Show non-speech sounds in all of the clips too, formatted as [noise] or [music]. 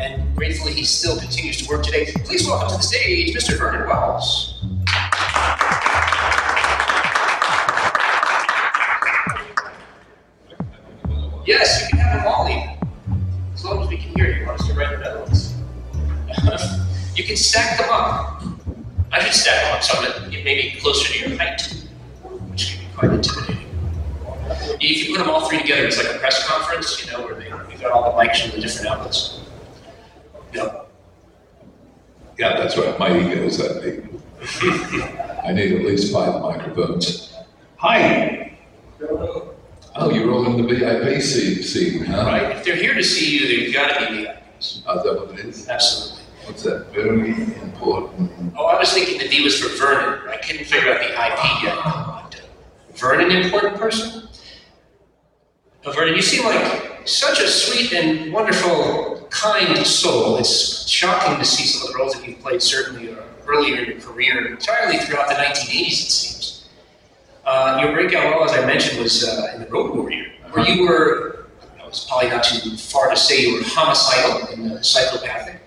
and gratefully he still continues to work today. Please welcome to the stage Mr. Vernon Wells. Yes, you can have them all even. As long as we can hear you. Want us to write the Netherlands? [laughs] you can stack them up. I should stack them up so that it may be closer to your height, which can be quite intimidating. If you put them all three together, it's like a press conference, you know, where they, you've got all the mics from the different outlets. Yep. Yeah, that's right. My ego is that big. I need at least five microphones. Hi. Oh, you're all in the VIP scene, huh? Right? If they're here to see you, they've got to be VIPs. Oh, is that what it is? Absolutely. What's that? Very important. Oh, I was thinking the V was for Vernon. I couldn't figure out the IP yet. But, Vernon, important person? Oh, Vernon, you seem like such a sweet and wonderful, kind soul. It's shocking to see some of the roles that you've played, certainly uh, earlier in your career, entirely throughout the 1980s, it seems. Uh, your breakout role, as I mentioned, was uh, in The Road Warrior, where you were, I it's probably not too far to say you were homicidal and uh, psychopathic.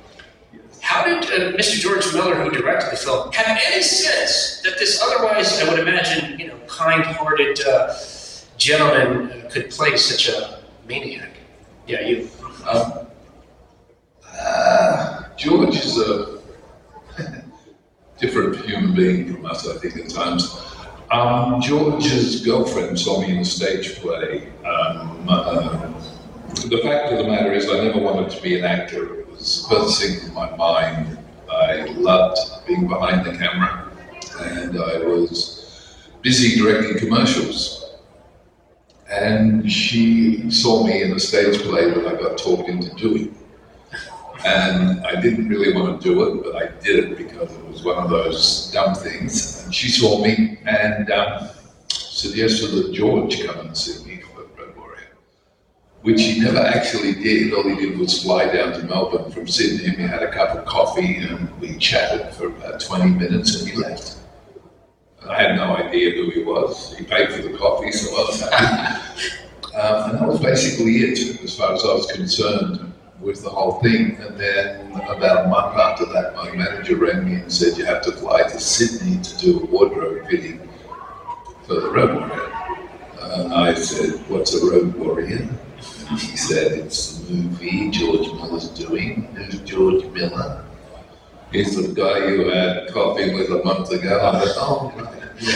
How did uh, Mr. George Miller, who directed the film, have any sense that this otherwise, I would imagine, you know, kind-hearted uh, gentleman could play such a maniac? Yeah, you. Um, uh, George is a [laughs] different human being from us, I think, at times. Um, George's girlfriend saw me in a stage play. Um, uh, the fact of the matter is, I never wanted to be an actor. It was the first thing in my mind. I loved being behind the camera, and I was busy directing commercials. And she saw me in a stage play that I got talked into doing. And I didn't really want to do it, but I did it because it was one of those dumb things. And she saw me and um, suggested that George come and see me for Road Warrior, which he never actually did. All he did was fly down to Melbourne from Sydney. and We had a cup of coffee and we chatted for about 20 minutes and he left. I had no idea who he was. He paid for the coffee, so I was happy. um, [laughs] and that was basically it, as far as I was concerned with the whole thing. And then about a month after that, my manager rang me and said, You have to fly to Sydney to do a wardrobe fitting for the Road Warrior. And I said, What's a Road Warrior? And he said, It's the movie George Miller's doing. Who's George Miller? He's the guy you had coffee with a month ago. I said, Oh,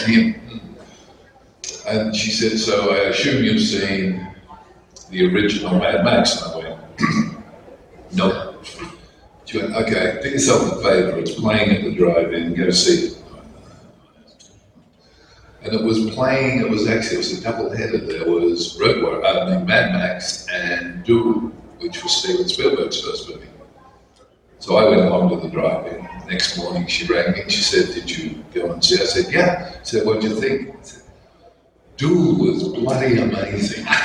him. And she said, So I assume you've seen the original Mad Max? Nope. Okay, do yourself a favour, it's playing at the drive-in, go see it. And it was playing, it was actually, it was a double-header. There was Road I mean Mad Max and Duel, which was Steven Spielberg's first movie. So I went along to the drive-in. Next morning she rang me she said, did you go and see? I said, yeah. She said, what'd you think? Said, Duel was bloody amazing. [laughs]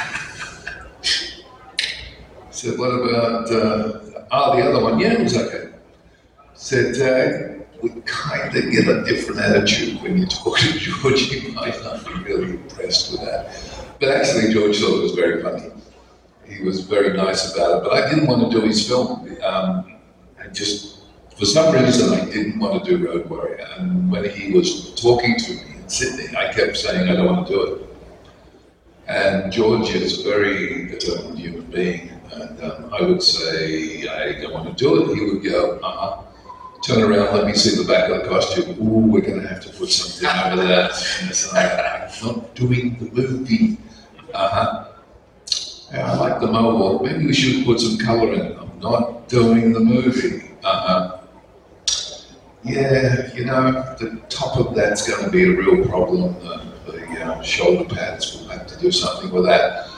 said, what about, uh, oh, the other one? Yeah, it was okay. Said, uh, we kind of get a different attitude when you talk to [laughs] George. He might not be really impressed with that. But actually, George thought it was very funny. He was very nice about it. But I didn't want to do his film. Um, I just, for some reason, I didn't want to do Road Warrior. And when he was talking to me in Sydney, I kept saying, I don't want to do it. And George is a very determined human being. And um, I would say, I don't want to do it. He would go, uh-huh. Turn around, let me see the back of the costume. Ooh, we're going to have to put something over that. I'm not doing the movie. Uh-huh. I like the mohawk. Maybe we should put some color in. I'm not doing the movie. Uh-huh. Yeah, you know, the top of that's going to be a real problem. The, the uh, shoulder pads, we'll have to do something with that.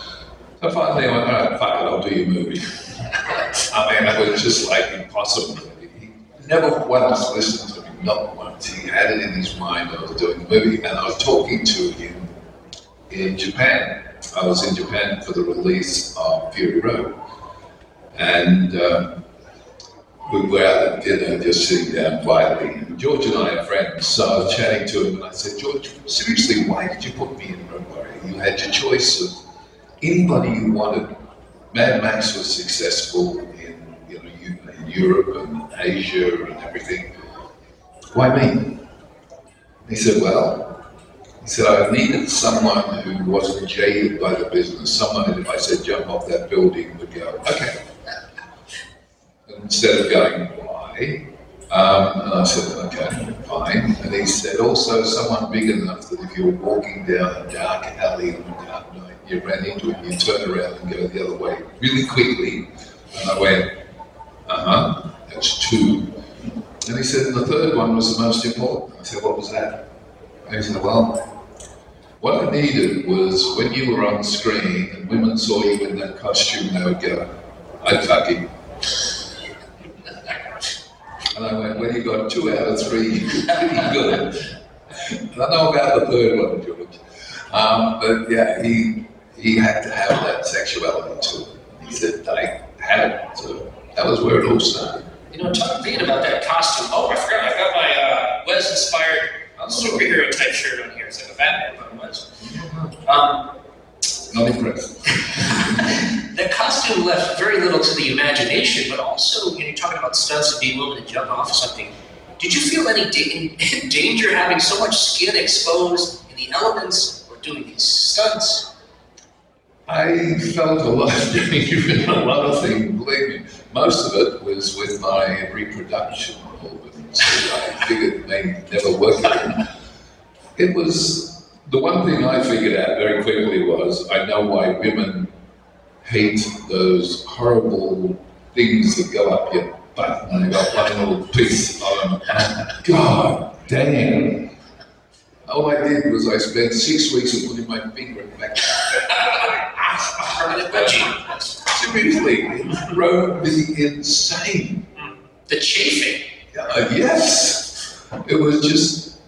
So finally, I went, all right, it, I'll do your movie. I mean, it was just like impossible. He never once listened to me, not once. He had it in his mind I was doing the movie, and I was talking to him in Japan. I was in Japan for the release of Fury Road. And um, we were out at dinner, just sitting down quietly. George and I are friends, so I was chatting to him, and I said, George, seriously, why did you put me in Road Warrior? You had your choice of anybody who wanted. Mad Max was successful in, you know, in Europe and Asia and everything. Why me? He said, well, he said, I needed someone who wasn't jaded by the business, someone that if I said jump off that building would go, okay. [laughs] Instead of going, why? Um, and I said, okay, fine. And he said, also someone big enough that if you were walking down a dark alley on a dark night, you ran into it, you turn around and go the other way really quickly. And I went, uh-huh, that's two. And he said, the third one was the most important. I said, what was that? And he said, well, what I needed was when you were on screen and women saw you in that costume, they would go, I'd fuck him. And I went, well, you got two out of three. [laughs] Good. And I know about the third one, George. Um, but yeah, he he had to have that sexuality to him. He said, that I had it. So that was where it all started. You know, talk, thinking about that costume. Oh, I forgot. I've got my uh, Wez inspired superhero type shirt on here. It's like a Batman, it was. Um, Not impressed. [laughs] that costume left very little to the imagination, but also, you know, you're talking about stunts and being willing to jump off of something. Did you feel any da- [laughs] danger having so much skin exposed in the elements or doing these stunts? I felt a lot [laughs] doing a lot of things. Believe me, most of it was with my reproduction organs. I figured it may never work again. It was the one thing I figured out very quickly was I know why women hate those horrible things that go up your butt and got one little piece on them. God damn. All I did was I spent six weeks of putting my finger in back. Seriously, it drove me insane. The chafing. Uh, yes, it was just.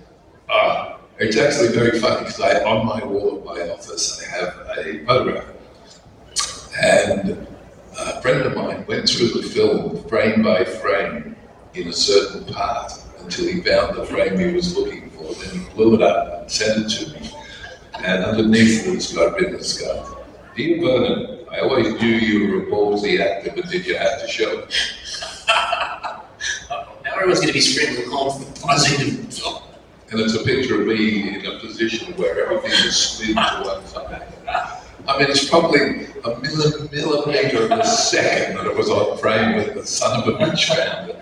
Uh, it's actually very funny because I, on my wall of my office, I have a photograph, and a friend of mine went through the film frame by frame in a certain part until he found the frame he was looking for. Then he blew it up and sent it to me, and underneath it, it's got written, it's Dear Vernon, I always knew you were a ballsy actor, but did you have to show it? [laughs] Now everyone's going to be screaming oh, to film. And it's a picture of me in a position where everything is slid to one side. I mean, it's probably a milli- millimeter of a second that it was on frame with the son of a bitch found it.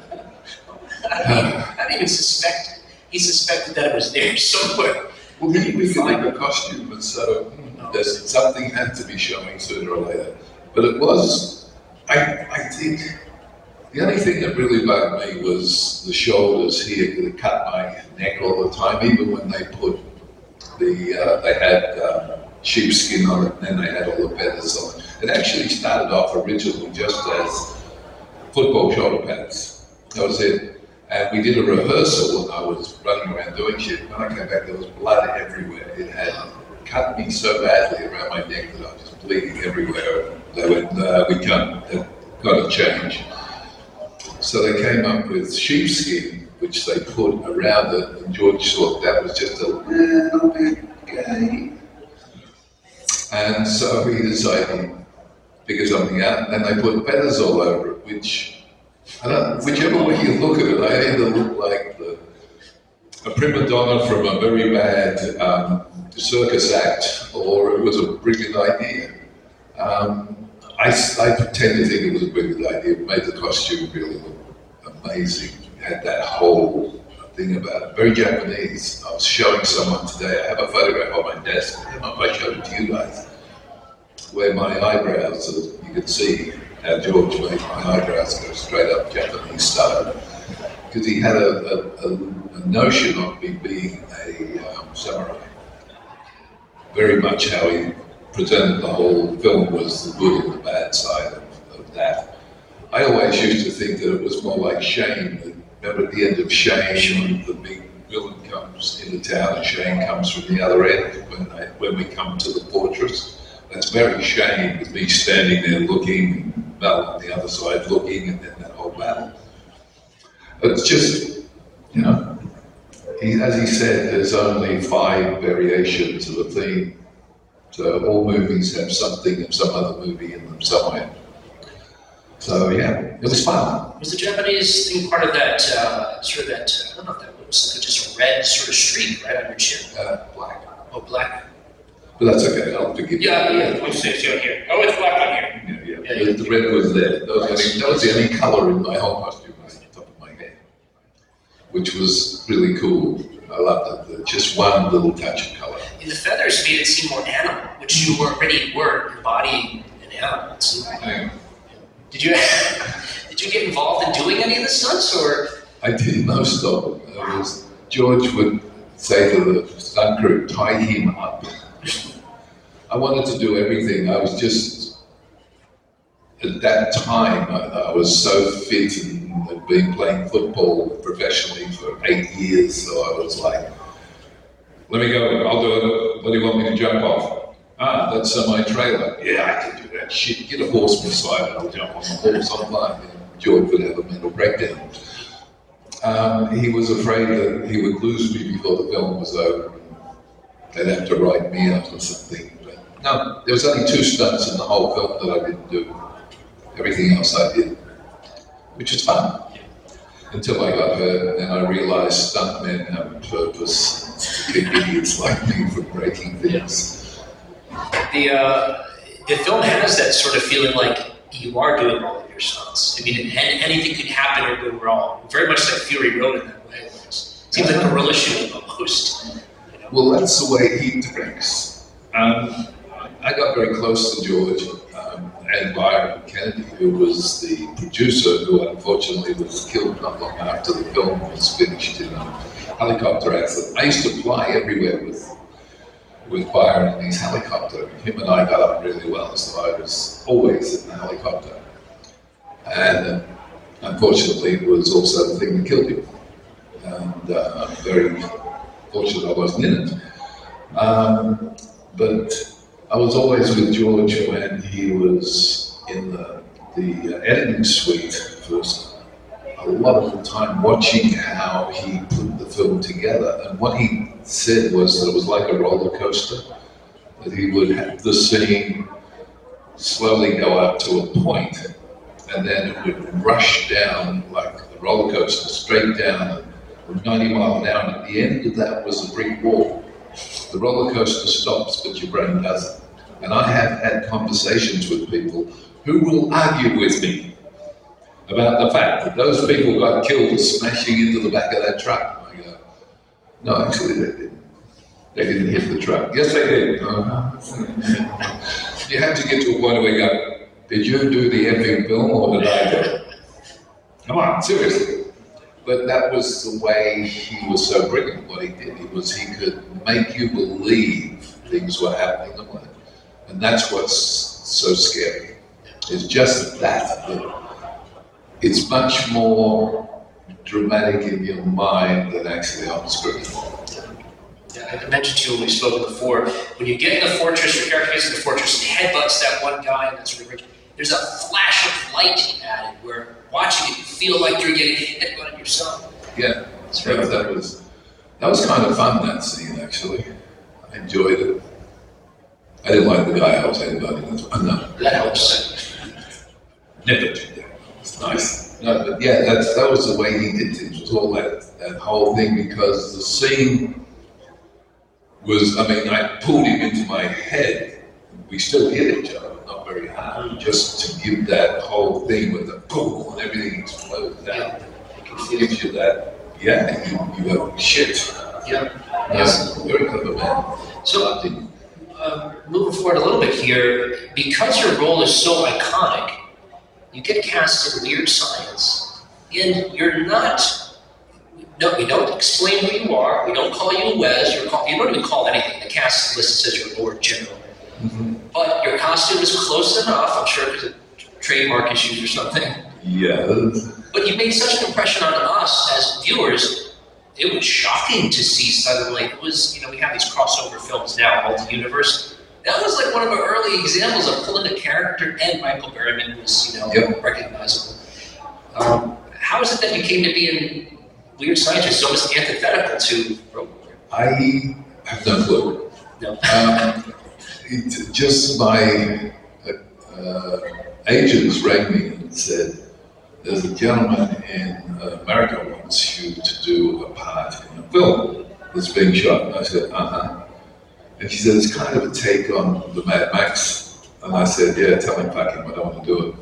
I didn't even suspect. He suspected that it was there somewhere. Well, we, we make a costume, and so hmm, there's, something had to be showing sooner or later. But it was, I, I think, the only thing that really bugged me was the shoulders here that cut my neck all the time, even when they put the, uh, they had um, sheepskin on it, and then they had all the feathers on it. It actually started off originally just as football shoulder pads. That was it. And we did a rehearsal, and I was running around doing shit. When I came back, there was blood everywhere. It had cut me so badly around my neck that I was bleeding everywhere. They went, uh, we can't, got to change. So they came up with sheepskin, which they put around it, and George thought that was just a little bit gay. And so he decided to figure something out, and they put feathers all over it, which, whichever way you look at it, I either look like the, a prima donna from a very bad um, circus act, or it was a brilliant idea. Um, I, I tend to think it was a good idea. It made the costume really amazing. Had that whole thing about it. Very Japanese. I was showing someone today. I have a photograph on my desk. I don't know if I showed it to you guys. Where my eyebrows, are- you can see how George made my eyebrows go straight up Japanese style. Because he had a, a, a, a notion of me being a um, samurai. Very much how he presented the whole film was the good and the bad side of, of that. I always used to think that it was more like Shane. Remember at the end of Shane, the big villain comes into town and Shane comes from the other end when, I, when we come to the fortress. That's very Shane with me standing there looking, Mel on the other side looking, and then that whole battle. It's just, you know, he, as he said, there's only five variations of a theme. So all movies have something of some other movie in them somewhere. So yeah, it was fun. Was the Japanese thing part of that, uh, sort of that, I don't know if that was like just a red sort of streak right on your chin? Uh, black. Oh, black? But that's okay, I'll forgive you. Yeah, yeah, which is on here. Oh, it's black on here. Yeah, yeah. Yeah, The, the red was there. That was, the only, that was the only color in my whole costume, the top of my head, which was really cool. I loved it. The- Just one little touch of color. And the feathers made it seem more animal, which you already were embodying an animal. It seemed like. I, Did you, [laughs] did you get involved in doing any of the stunts, or? I did most of it. I was, George would say to the stunt crew, tie him up. I wanted to do everything. I was just, at that time, I, I was so fit and had been playing football professionally for eight years. So I was like, let me go, I'll do it. What do you want me to jump off? Ah, that's uh, my trailer. Yeah, I can do that shit. Get a horse beside it. I'll jump on the horse online. And George would have a mental breakdown. Um, he was afraid that he would lose me before the film was over. They'd have to write me out or something. But no, there was only two stunts in the whole film that I didn't do. Everything else I did, which is fun. Until I got hurt, and then I realized stuntmen have a purpose idiots like me from breaking things. The, uh, the film has that sort of feeling like you are doing all of your stunts. I mean, anything could happen or go wrong. Very much like Fury Road in that way. It seems like guerrilla shooting almost. You know? Well, that's the way he directs. Um, I got very close to George and Byron Kennedy, who was the producer, who unfortunately was killed not long after the film was finished in a helicopter accident. I used to fly everywhere with with Byron in his helicopter. Him and I got on really well, so I was always in the helicopter. And uh, unfortunately, it was also the thing that killed him. And uh, I'm very fortunate I wasn't in it. Um, but I was always with George when he was in the, the editing suite for a lot of the time watching how he put the film together. And what he said was that it was like a roller coaster, that he would have the scene slowly go up to a point, and then it would rush down like the roller coaster, straight down at 90 mile an hour. And at the end of that was a brick wall. The roller coaster stops, but your brain doesn't. And I have had conversations with people who will argue with me about the fact that those people got killed smashing into the back of that truck. I go, no, actually they didn't. They didn't hit the truck. Yes, they did. Oh, [laughs] you have to get to a point where you go, did you do the effing film or did I do it? Come on, seriously. But that was the way he was so brilliant. What he did, he was he could make you believe things were happening. And that's what's so scary. It's just that, that it's much more dramatic in your mind than actually on screen. Yeah, I mentioned to you when we spoke before, when you get in the fortress, your character gets in the fortress and headbutts that one guy and that's really rich. There's a flash of light added where watching it, you feel like you're getting hit headbutted yourself. Yeah, that, that was that was kind of fun that scene actually. I enjoyed it. I didn't like the guy I was headbutting. That's why- [laughs] No, That helps. never that. It's nice. No, but yeah, that's that was the way he did things. It was all that that whole thing because the scene was. I mean, I pulled him into my head. We still hit each other, very hard just to give that whole thing with the boom and everything explodes out. Yeah. It gives you that, yeah, you, you go, shit. Yeah. Yes, very clever man. So, I think, uh, moving forward a little bit here, because your role is so iconic, you get cast in Weird Science, and you're not. No, we don't explain who you are. We don't call you Wez. You're call, you don't even call anything. The cast list says you're Lord General. But your costume is close enough. I'm sure because of trademark issues or something. yeah, But you made such an impression on us as viewers. It was shocking to see suddenly. It was, you know, we have these crossover films now, multi-universe. That was like one of our early examples of pulling a character, and Michael Berryman was, you know, Yep. recognizable. Um, how is it that you came to be in Weird Science? It's almost antithetical to Rogue. I have no clue. No. Um, it, just my uh, agents rang me and said, there's a gentleman in uh, America wants you to do a part in a film that's being shot. And I said, uh-huh. And she said, it's kind of a take on the Mad Max. And I said, yeah, tell him fuck him, I don't want to do it.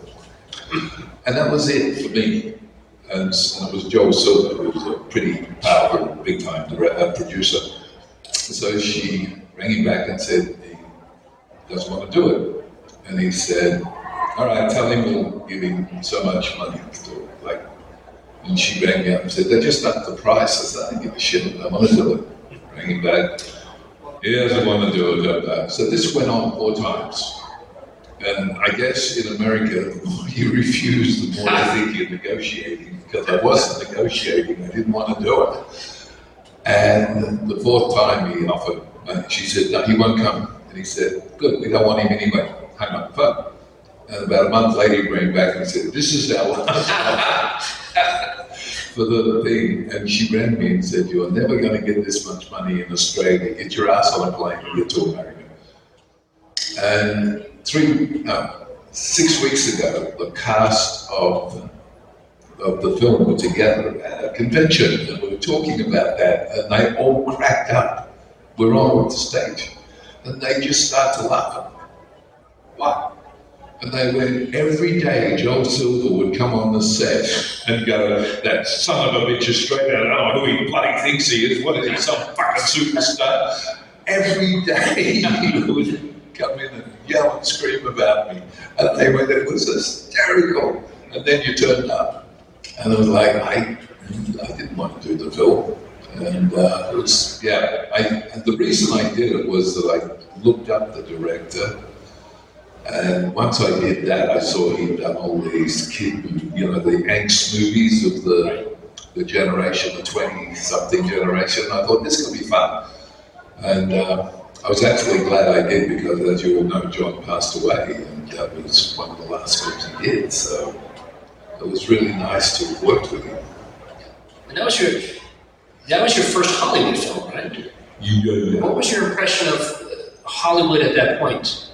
And that was it for me. And, and it was Joel Silver, who was a pretty powerful, big-time uh, producer. So she rang him back and said doesn't want to do it. And he said, all right, tell him we'll give him so much money to do it. Like, and she rang me up and said, they just upped the price. I said, I don't give a shit, I want to do it. Rang him back, he doesn't want to do it. blah. So this went on four times. And I guess in America, the more you refuse, the more I think you're negotiating. Because I wasn't negotiating, I didn't want to do it. And the fourth time he offered, and she said, no, he won't come. And he said, good, we don't want him anyway. Hang up the phone. And about a month later, he rang back and said, this is our last [laughs] for the thing. And she rang me and said, you are never going to get this much money in Australia. Get your ass on a plane and get to America. And three, no, six weeks ago, the cast of of the film were together at a convention and we were talking about that and they all cracked up. We're on the stage. And they just started to laugh. What? And they went, every day Joel Silver would come on the set and go, that son of a bitch is straight out, oh, who he bloody thinks he is, what is he, some fucking superstar? Every day [laughs] he would come in and yell and scream about me. And they went, it was hysterical. And then you turned up. And I was like, I, I didn't want to do the film. And uh, it was, yeah, I, the reason I did it was that I looked up the director. And once I did that, I saw he'd done all these kid, you know, the angst movies of the, the generation, the 20 something generation. I thought this could be fun. And uh, I was actually glad I did because, as you all know, John passed away, and that was one of the last films he did. So it was really nice to have worked with him. And that was your that was your first Hollywood film, right? Yeah. yeah. What was your impression of uh, Hollywood at that point?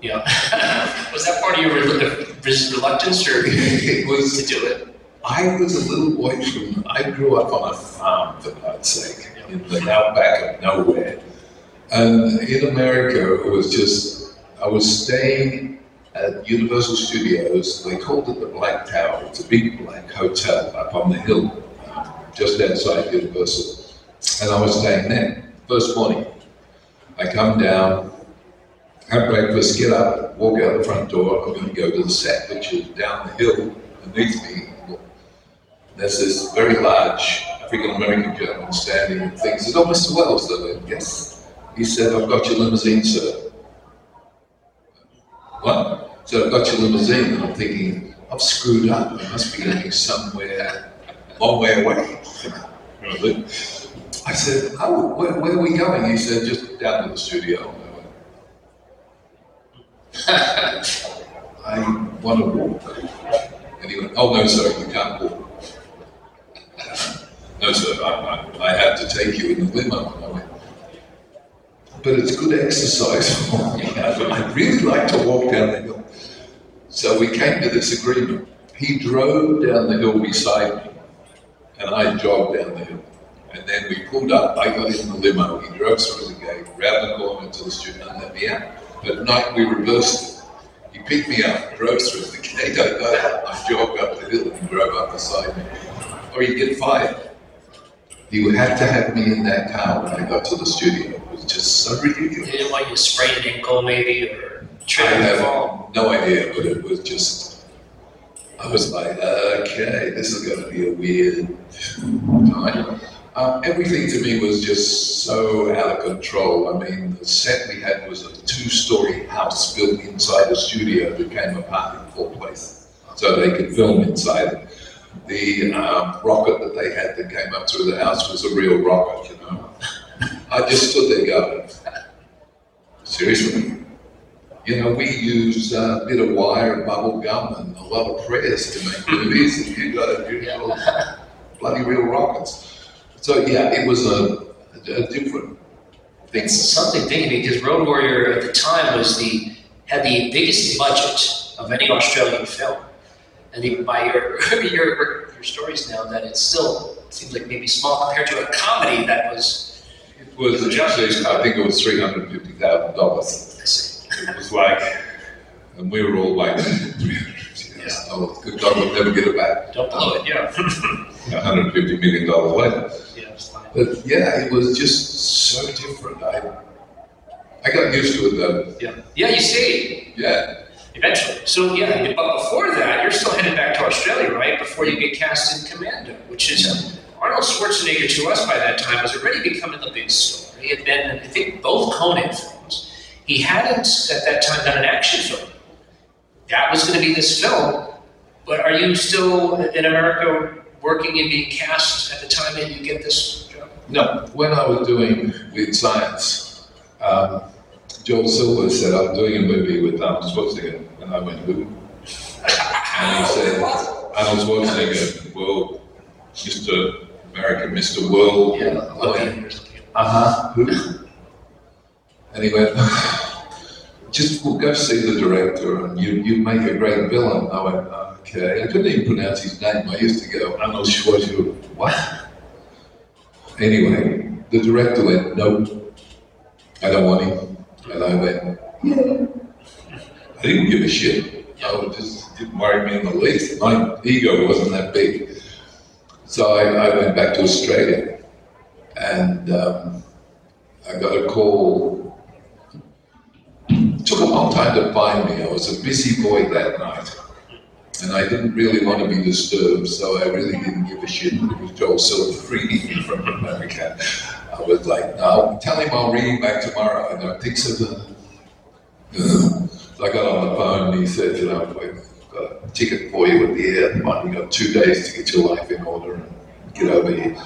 Yeah. [laughs] was that part of your reluctance or to [laughs] it was. do it? I was a little boy from. I grew up on a farm, for God's sake, in the outback of nowhere. And in America, it was just. I was staying at Universal Studios. They called it the Black Tower. It's a big black hotel up on the hill, just outside Universal. And I was staying there. First morning, I come down, have breakfast, get up, walk out the front door. I'm going to go to the set, which is down the hill beneath me. There's this very large African American gentleman standing and thinks, is that Mr. Wells? I went, yes. He said, I've got your limousine, sir. What? So I've got your limousine, and I'm thinking, I've screwed up. I must be going somewhere Oh, long way away. I said, oh, where, where are we going? He said, just down to the studio. I want to walk. And he went, oh, no, sir, you can't walk. [laughs] No, sir, I, I, I have to take you in the limo. I went, but it's good exercise [laughs] for me. I'd really like to walk down the hill. So we came to this agreement. He drove down the hill beside me, and I jogged down the hill. And then we pulled up. I got in the limo. He drove through the gate, round the corner to the studio, and let me out. But at night we reversed it. He picked me up, drove through the gate, I got out, I jogged up the hill and he drove up beside me. Or he'd get fired. He would have to have me in that car when I got to the studio. It was just so ridiculous. They didn't want you to sprain an ankle maybe or I trip and have fall. no idea, but it was just, I was like, okay, this is going to be a weird time. Um, everything to me was just so out of control. I mean, the set we had was a two-story house built inside a studio that became a party full place, so they could film inside. The um, rocket that they had that came up through the house was a real rocket, you know. [laughs] I just stood there going, seriously. You know, we use uh, a bit of wire and bubble gum and a lot of prayers to make movies, and you got use bloody real rockets. So yeah, it was a, a different thing. It's something thinking because Road Warrior at the time was the had the biggest budget of any Australian film, and even by your [laughs] your your stories now, that it still seems like maybe small compared to a comedy that was. It was actually, I think it was three hundred fifty thousand dollars. It was like, and we were all like, three hundred fifty thousand dollars. Good God, we'll never get it back. Don't blow [laughs] it, yeah. One hundred fifty million dollars later. yeah. But yeah, it was just so different. I I got used to it though. Yeah, yeah, you see, Yeah. eventually. So yeah, but before that, you're still headed back to Australia, right? Before you get cast in Commando, which is Arnold Schwarzenegger to us by that time was already becoming the big star. He had been, I think, both Conan films. He hadn't at that time done an action film. That was going to be this film. But are you still in America working and being cast at the time that you get this job? No, when I was doing Weird Science, um, Joel Silver said I'm doing a movie with Arnold Schwarzenegger, and I went, who? And he said, Arnold Schwarzenegger, well, Mr. American, Mr. World. Yeah, something. Uh huh. Who? And he went, just we'll go see the director, and you you make a great villain. I went, okay. I couldn't even pronounce his name. I used to go, Arnold Schwarzenegger. What? Anyway, the director went, nope, I don't want him. And I went, yeah. I didn't give a shit. I was just didn't worry me in the least. My ego wasn't that big. So I, I went back to Australia and um, I got a call. Took a long time to find me. I was a busy boy that night. And I didn't really want to be disturbed, so I really didn't give a shit. It was Joel Silver reading from America. I was like, no, tell him I'll ring him back tomorrow. And I think so. So I got on the phone and he said, you know, we've got a ticket for you at the airport. You've got two days to get your life in order and get over here.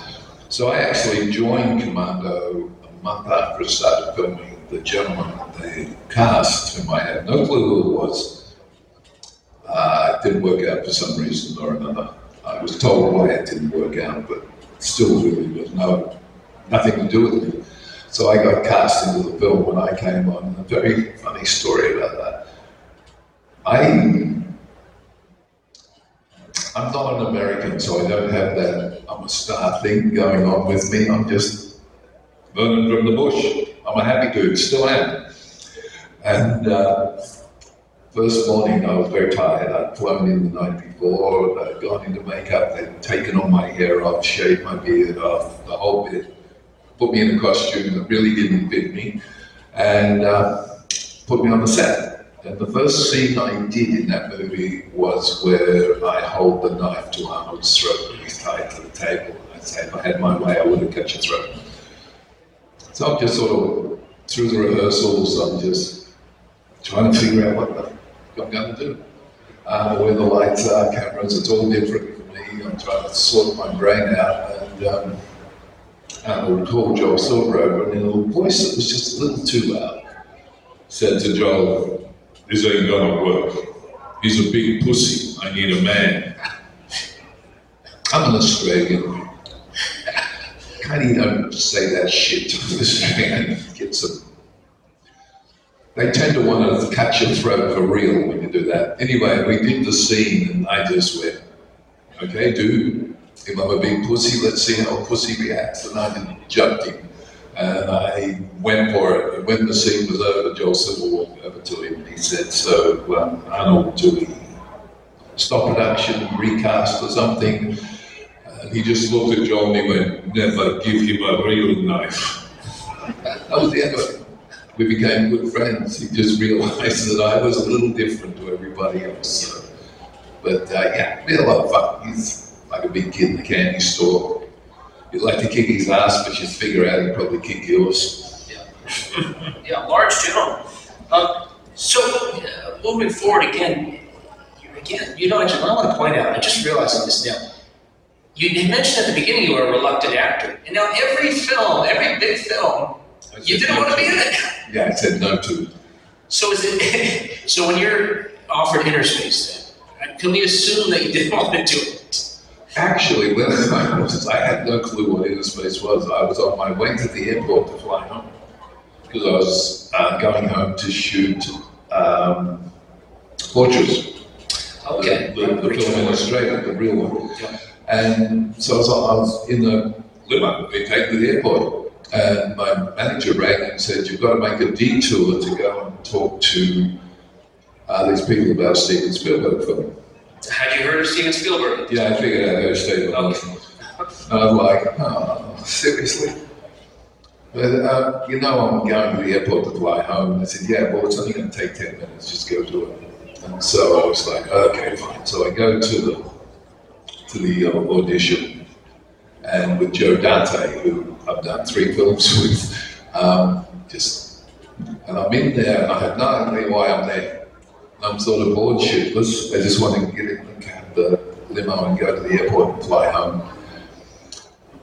So I actually joined Commando a month after I started filming. The gentleman they cast, whom I had no clue who it was, uh, didn't work out for some reason or another. I was told why it didn't work out, but still really was no nothing to do with me. So I got cast into the film when I came on. A very funny story about that. I I'm not an American, so I don't have that I'm a star thing going on with me. I'm just Vernon from the bush. I'm a happy dude, still am. And uh, first morning, I was very tired. I'd flown in the night before, I'd gone into makeup, they'd taken all my hair off, shaved my beard off, the whole bit, put me in a costume that really didn't fit me, and uh, put me on the set. And the first scene I did in that movie was where I hold the knife to Arnold's throat and he's tied to the table. I say, if I had my way, I would have cut your throat. So I'm just sort of, through the rehearsals, I'm just trying to figure out what the I'm going to do. Uh, where the lights are, cameras, it's all different for me. I'm trying to sort my brain out. And um, Arnold called Joel Silver over and in a voice that was just a little too loud, said to Joel, this ain't gonna work. He's a big pussy. I need a man. I'm an Australian. Can't you don't say that shit to an Australian? Get some. They tend to want to cut your throat for real when you do that. Anyway, we did the scene and I just went, okay, dude, if I'm a big pussy, let's see how pussy reacts. And I didn't jumped him. And I went for it. When the scene was over, Joel Silver walked over to him and he said, So, um, Arnold, do we stop production, recast or something? And he just looked at Joel and he went, Never give him a real knife. [laughs] that was the end of it. We became good friends. He just realized that I was a little different to everybody else. But uh, yeah, we had a lot of fun. He's like a big kid in the candy store you'd like to kick his ass, but you'd figure out he'd probably kick yours. Yeah, yeah large general. Uh, so, uh, moving forward again, again, you know, I, just, I want to point out, I just realized on this now, you, mentioned at the beginning you were a reluctant actor, and now every film, every big film, you didn't want to be in it. Yeah, I said no to it. So is it, [laughs] so when you're offered Innerspace then, can we assume that you didn't [laughs] want to do it? Actually, when [laughs] I was, I had no clue what Innerspace was. I was on my way to the airport to fly home because I was uh, going home to shoot um, Fortress. Okay. The, the, the film in Australia, the real one. Yeah. And so I was, I was in the limo being taken to the airport. And my manager rang and said, You've got to make a detour to go and talk to uh, these people about Steven Spielberg film. Had you heard of Steven Spielberg? Yeah, I figured I'd go stay with okay. I was like, oh, seriously? But, uh, you know, I'm going to the airport to fly home. And I said, yeah, well, it's only going to take 10 minutes. Just go do it. And so I was like, okay, fine. So I go to the, to the audition and with Joe Dante, who I've done three films [laughs] with, um, just, and I'm in there and I have no idea why I'm there. I'm sort of bored shitless. I just want to get in the cab, the limo, and go to the airport and fly home.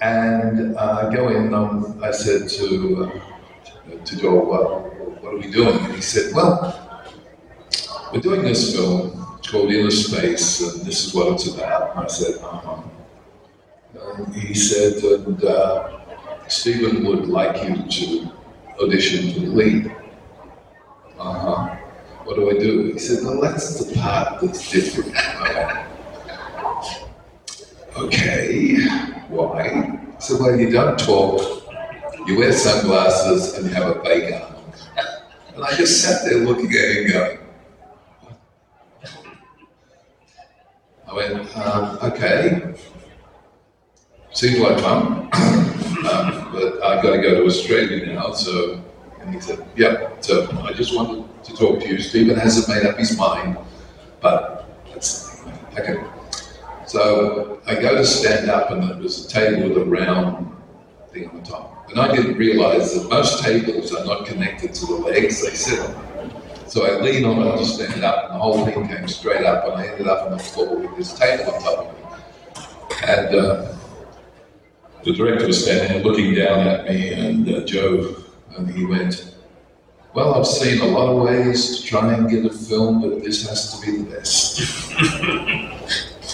And uh, go in. Um, I said to uh, to Joel, well, what are we doing? And he said, well, we're doing this film. Called Innerspace, and this is what it's about. And I said, uh-huh. And he said, and uh, Steven would like you to audition the lead. Uh-huh what do I do? He said, well, that's the part that's different. okay, why? I said, well, you don't talk, you wear sunglasses, and you have a arm. And I just sat there looking at him going, um, okay, seems like fun, um, [coughs] but I've got to go to Australia now, so and he said, yeah, so I just wanted to talk to you. Steven hasn't made up his mind, but that's okay. So I go to stand up, and there was a table with a round thing on the top. And I didn't realize that most tables are not connected to the legs they sit on. So I lean on it to stand up, and the whole thing came straight up, and I ended up on the floor with this table on top of me. And uh, the director was standing there looking down at me, and uh, Joe and he went, Well, I've seen a lot of ways to try and get a film, but this has to be the best.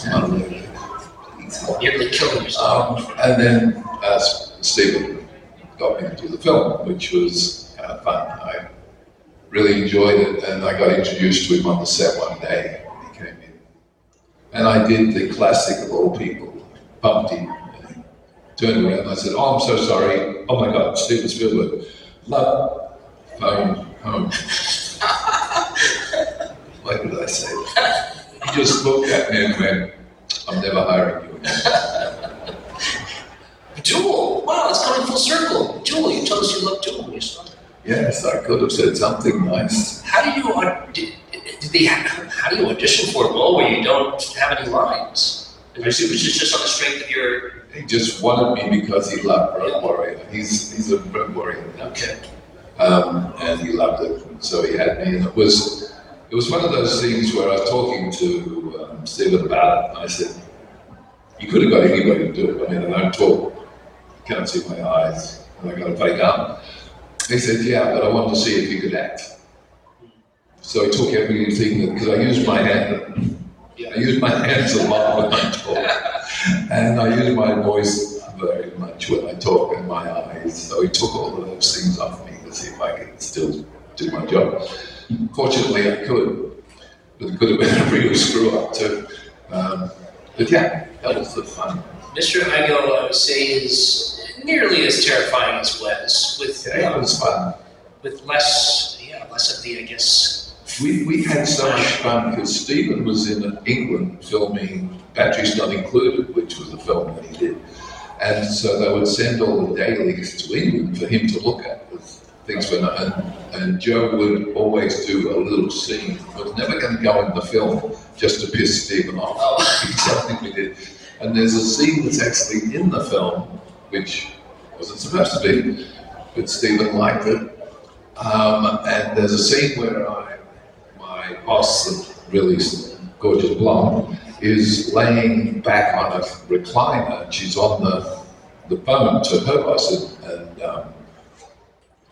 [laughs] Nearly yourself. Um, and then uh, Steven got me to do the film, which was kind of fun. I really enjoyed it, and I got introduced to him on the set one day he came in. And I did the classic of all people, bumped him, turned around and I said, Oh, I'm so sorry. Oh my God, Steven Spielberg. Love, home, home. [laughs] Why did I say that? He just looked at me and went, I'm never hiring you again. Duel, wow, it's coming full circle. Duel, you told us you loved Duel when you started. Yes, I could have said something nice. How do you did, did they, how do you audition for a role where you don't have any lines? I Which is just on the strength of your he just wanted me because he loved Road Warrior. He's he's a Road Warrior. Okay. Um, and he loved it, so he had me. And it was it was one of those things where I was talking to um, Steven about it, and I said, "You could have got anybody to do it. I mean, I don't talk, I can't see my eyes, and I got a fake arm." He said, "Yeah, but I wanted to see if you could act." So he took everything because I used my hand. I used my [laughs] hands a lot when I talk and I use my voice very much when I talk and my eyes. So he took all of those things off me to see if I could still do my job. Fortunately, I could, but it could have been [laughs] a real screw up too. Um, but yeah, that was the fun. Mr. Igoe, I would say, is nearly as terrifying as Wez, with Yeah, it was fun. with less, yeah, less of the, I guess. We, we had so much fun because Steven was in England filming Batteries Not Included, which was a film that he did. And so they would send all the dailies to England for him to look at things were not. And, and Joe would always do a little scene. It was never going to go in the film just to piss Steven off. Oh. [laughs] Something we did. And there's a scene that's actually in the film, which wasn't supposed to be, but Steven liked it. Um, and there's a scene where I, my boss, the really gorgeous blonde, is laying back on a recliner. and She's on the, the phone to her boss, and, and um,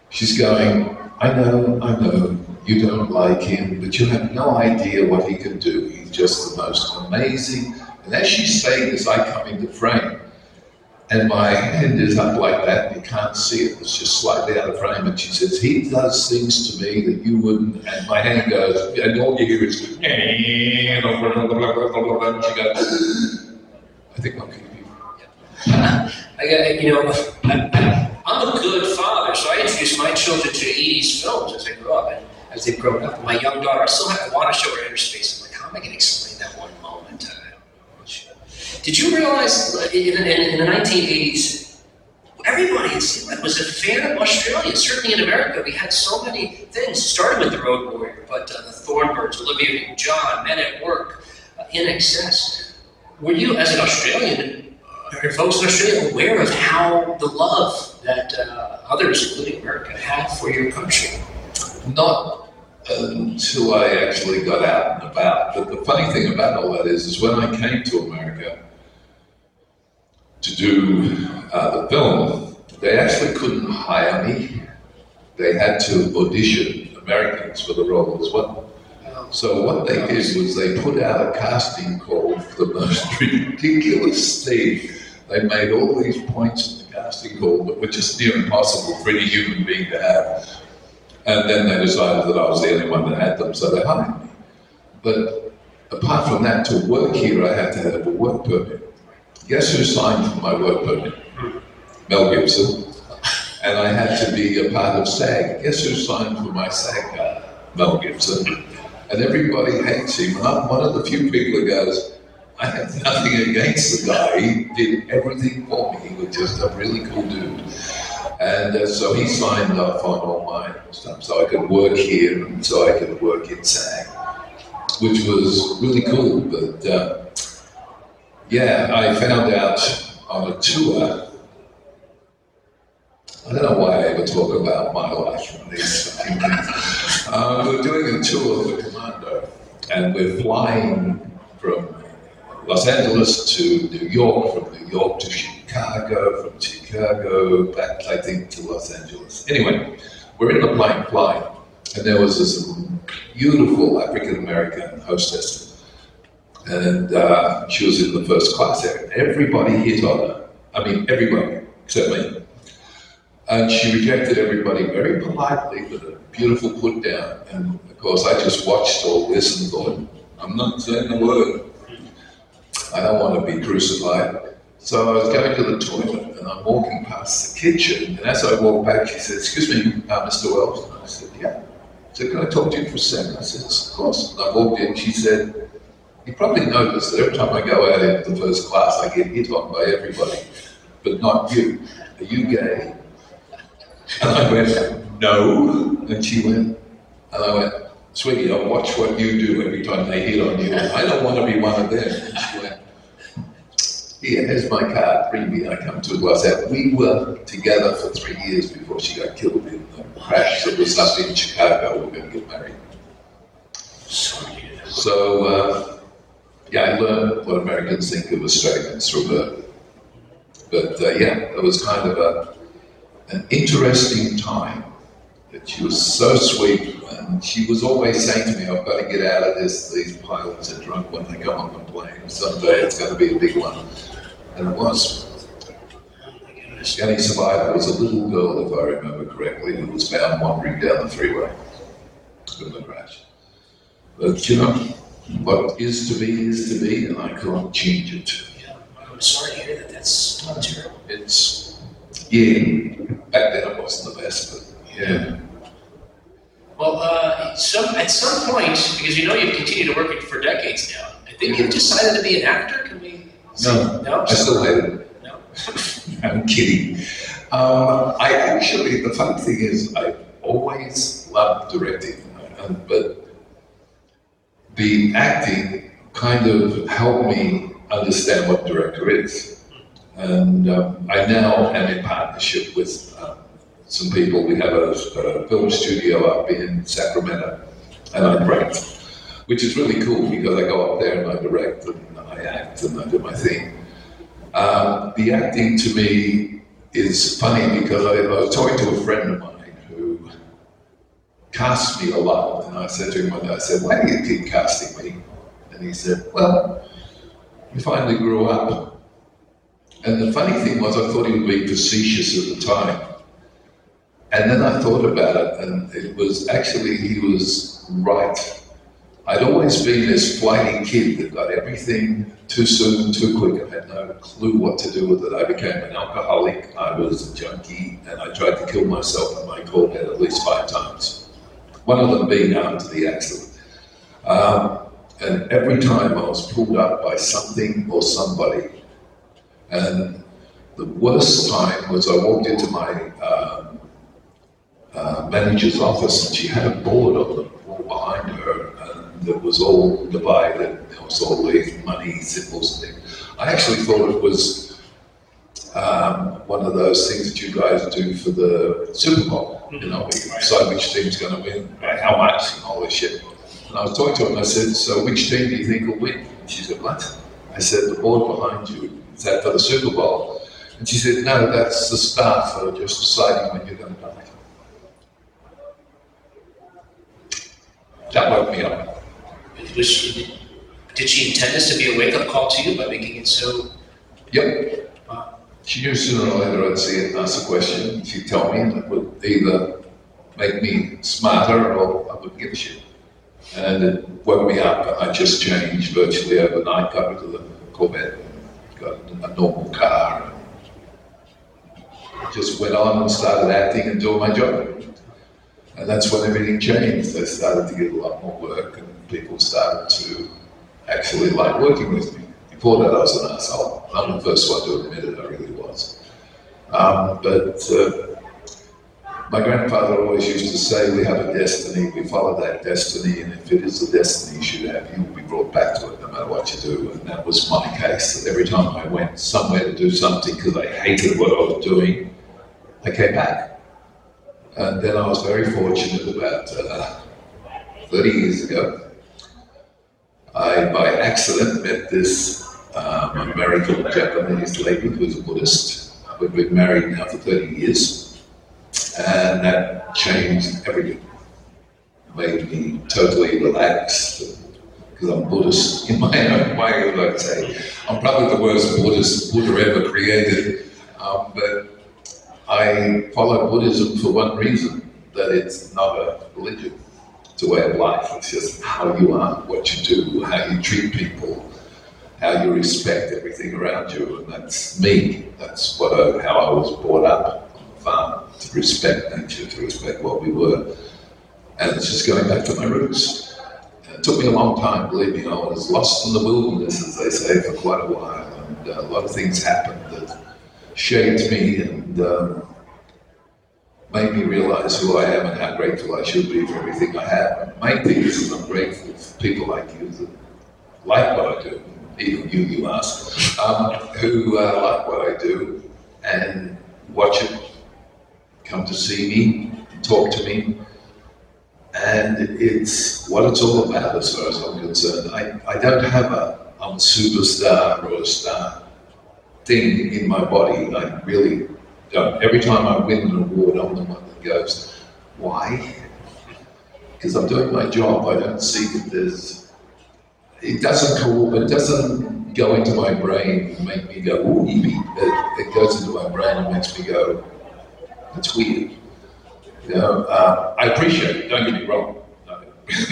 she's going, I know, I know, you don't like him, but you have no idea what he can do. He's just the most amazing. And as she's saying this, I come into frame. And my hand is up like that, and you can't see it, it's just slightly out of frame. And she says, He does things to me that you wouldn't. And my hand goes, and all you hear is, and she goes, I think I'll keep you. I got, you know, I'm a good father, so I introduce my children to 80s films as they grow up. And as they've grown up, my young daughter, I still have, I want to show her Innerspace. I'm like, how am I going to explain that one moment? I don't know. Did you realize in, in, in the 1980s, everybody, it seemed like, was a fan of Australia. Certainly in America, we had so many things. It started with The Road Warrior, but uh, The Thorn Birds, Olivia Newton-John, Men at Work, uh, INXS. Were you, as an Australian, uh, are folks in Australia aware of how the love that uh, others, including America, have for your country? Not until I actually got out and about. But the funny thing about all that is, is when I came to America to do uh, the film, they actually couldn't hire me. They had to audition Americans for the role as well. So what they did was they put out a casting call for the most [laughs] ridiculous thing. They made all these points in the casting call that were just near impossible for any human being to have. And then they decided that I was the only one that had them, so they hired me. But apart from that, to work here, I had to have a work permit. Guess who signed for my work permit? Hmm. Mel Gibson. And I had to be a part of SAG. Guess who signed for my SAG card? Mel Gibson. And everybody hates him. And I'm one of the few people who goes, I have nothing against the guy. He did everything for me. He was just a really cool dude. And uh, so he signed off on all my stuff, so I could work here and so I could work in SAG, which was really cool. But uh, yeah, I found out on a tour. I don't know why I ever talk about my life on these things. Uh, we're doing a tour of the Commando, and we're flying from Los Angeles to New York, from New York to Chicago, from Chicago back, I think, to Los Angeles. Anyway, we're in the plane flying, and there was this beautiful African American hostess, and uh, she was in the first class area. Everybody hit on her. I mean, everybody except me. And she rejected everybody very politely with a beautiful put down. And of course, I just watched all this and thought, I'm not saying a word. I don't want to be crucified. So I was going to the toilet and I'm walking past the kitchen. And as I walked back, she said, Excuse me, uh, Mr. Wells. And I said, Yeah. She said, Can I talk to you for a second? I said, Of course. And I walked in. She said, You probably noticed that every time I go out into the first class, I get hit on by everybody, but not you. Are you gay? And I went, No. And she went, and I went, Sweetie, I'll watch what you do every time they hit on you. I don't want to be one of them. And she went, here, here's my card, bring me. I come to Los Angeles. We were together for three years before she got killed in the crash that was up in Chicago. We were going to get married. So, uh, yeah, I learned what Americans think of Australians through her. But uh, yeah, it was kind of a, an interesting time. That she was so sweet, and she was always saying to me, "I've got to get out of this. These pilots are drunk when they go on the plane. Someday it's going to be a big one." And it was. The only survivor was a little girl, if I remember correctly, who was found wandering down the freeway in the crash. But you know, what is to be is to be, and I can't change it. Yeah, I'm sorry to hear that. That's not terrible. It's, Yeah, back then it wasn't the best, but yeah. Well, uh, some, at some point, because you know you've continued to work it for decades now, I think you've decided to be an actor. Can we? No, No. I still hate it. No. [laughs] I'm kidding. Um, I actually, the funny thing is, I always loved directing, uh, but the acting kind of helped me understand what director is. And um, I now am in partnership with um, some people. We have a, a film studio up in Sacramento, and I direct, which is really cool because I go up there and I direct and I act and I do my thing. Um, the acting to me is funny because I, I was talking to a friend of mine who cast me a lot, and I said to him one day, I said, "Why do you keep casting me?" And he said, "Well, you finally grew up." And the funny thing was, I thought he was being facetious at the time, and then I thought about it, and it was actually he was right. I'd always been this flighty kid that got everything too soon, too quick. I had no clue what to do with it. I became an alcoholic, I was a junkie, and I tried to kill myself in my Corvette at least five times. One of them being after the accident. Um, and every time I was pulled up by something or somebody. And the worst time was I walked into my um, uh, manager's office and she had a board on the wall behind her it was all divided. There was all these money symbols and things. I actually thought it was um, one of those things that you guys do for the Super Bowl. You know, we decide which team's going to win, how much, and all this shit. And I was talking to her and I said, "So which team do you think will win?" And she said, "What?" I said, "The board behind you is that for the Super Bowl?" And she said, "No, that's the start for just deciding when you're going to die." That woke me up. Was did she intend this to be a wake-up call to you by making it so? Yep. She knew sooner or later I'd see it and ask a question. She'd tell me, and it would either make me smarter or I wouldn't give a shit. And it woke me up, I just changed virtually overnight, got of the Corvette, got a normal car, and just went on and started acting and doing my job. And that's when everything changed. I started to get a lot more work, and people started to actually like working with me. Before that, I was an asshole. I'm the first one to admit it, I really was. Um, but uh, my grandfather always used to say, We have a destiny, we follow that destiny, and if it is a destiny you should have, you will be brought back to it no matter what you do. And that was my case. Every time I went somewhere to do something because I hated what I was doing, I came back. And then I was very fortunate about uh, 30 years ago. I, by accident, met this um, American Japanese lady who's a Buddhist. We've been married now for 30 years, and that changed everything. Made me totally relaxed because I'm Buddhist [laughs] in my own way, like to say. I'm probably the worst Buddhist Buddha ever created, um, but I follow Buddhism for one reason that it's not a religion, it's a way of life. It's just how you are, what you do, how you treat people, how you respect everything around you. And that's me. That's what I, how I was brought up on the farm to respect nature, to respect what we were. And it's just going back to my roots. It took me a long time, believe me. I was lost in the wilderness, as they say, for quite a while. And uh, a lot of things happened that shaped me and um, made me realize who I am and how grateful I should be for everything I have. The main thing is I'm grateful for people like you that like what I do, even you, you ask, um, who uh, like what I do and watch it, come to see me, talk to me. And it's what it's all about as far as I'm concerned. I, I don't have a I'm a superstar or a star thing in my body. I really. Every time I win an award, I'm the one that goes, why? Because I'm doing my job. I don't see that there's. It doesn't co- It doesn't go into my brain and make me go, ooh. It, it goes into my brain and makes me go, that's weird. You know, uh, I appreciate it. Don't get me wrong. [laughs] I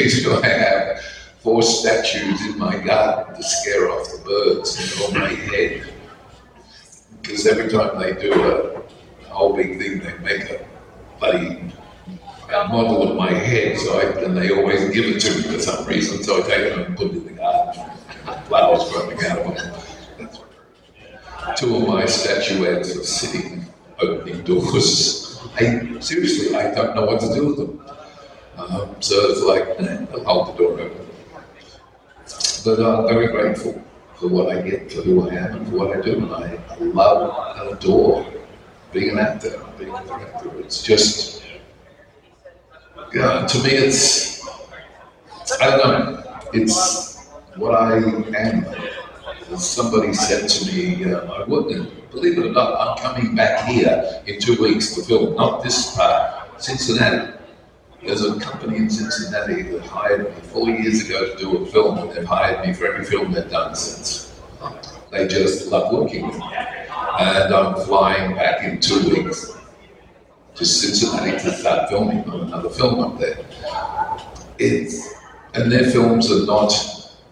do. I have four statues in my garden to scare off the birds on my head because every time they do a whole big thing. They make a bloody model of my head, so I, and they always give it to me for some reason. So I take it and put it in the garden. Flowers growing out of them. Two of my statuettes are sitting opening doors. I seriously, I don't know what to do with them. Um, so it's like, eh, I'll hold the door open. But I'm very grateful for what I get, for who I am, and for what I do. And I, I love and adore being an actor, being a director. It's just, yeah, to me, it's, I don't know, it's what I am. As somebody said to me, uh, I wouldn't, believe it or not, I'm coming back here in two weeks to film, not this part, Cincinnati. There's a company in Cincinnati that hired me four years ago to do a film, and they've hired me for every film they've done since. They just love working with me. And I'm flying back in two weeks to Cincinnati to start filming on another film up there. It's, and their films are not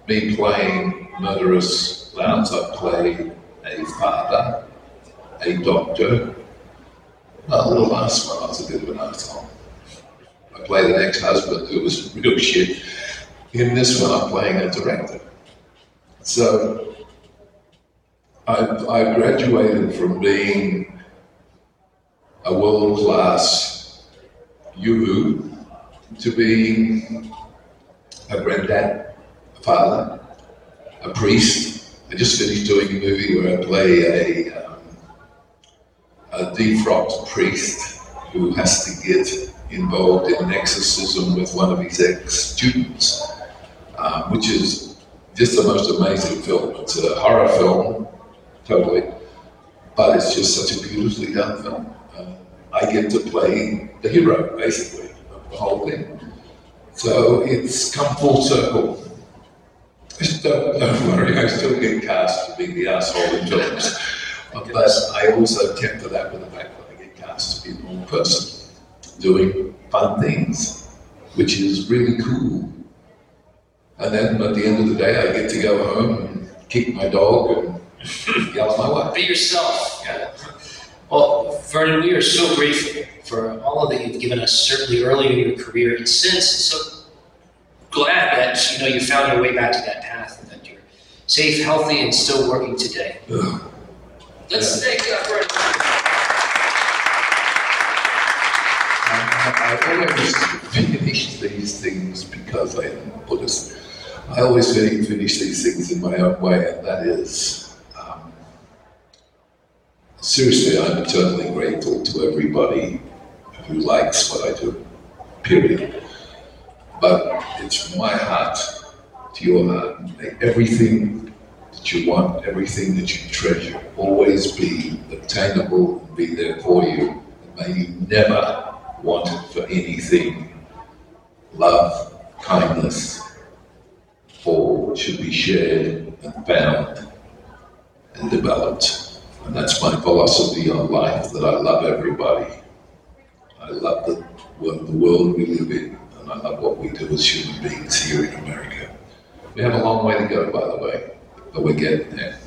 me playing murderous clowns. I play a father, a doctor. Well, the last one I was a bit of an asshole. I play an ex-husband who was real shit. In this one, I'm playing a director. So I, I graduated from being a world-class yoo to being a granddad, a father, a priest. I just finished doing a movie where I play a, um, a defrocked priest who has to get involved in an exorcism with one of his ex-students, um, which is just the most amazing film. It's a horror film, totally, but it's just such a beautifully done film. Um, I get to play the hero, basically, of the whole thing. So it's come full circle. Just don't, don't worry, I still get cast to be the asshole in films. But I also temper that with the fact that I get cast to be a normal person, doing fun things, which is really cool. And then at the end of the day, I get to go home and kick my dog and yell at my wife. Be yourself. Yeah. Well, Vernon, we are so grateful for all of that you've given us, certainly early in your career and since. So glad that you know you found your way back to that path and that you're safe, healthy, and still working today. Ugh. Let's thank uh, Vernon. I I always [laughs] finish these things because I am Buddhist. I always finish these things in my own way, and that is seriously, I'm eternally grateful to everybody who likes what I do, period. But it's from my heart to your heart. May everything that you want, everything that you treasure, always be obtainable and be there for you. May you never want it for anything. Love, kindness, all should be shared and found and developed. And that's my philosophy on life, that I love everybody. I love the, the world we live in, and I love what we do as human beings here in America. We have a long way to go, by the way, but we're getting there.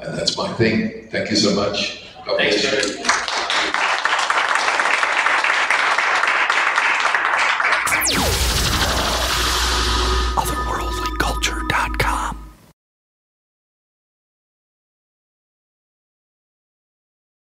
And that's my thing. Thank you so much. God bless you.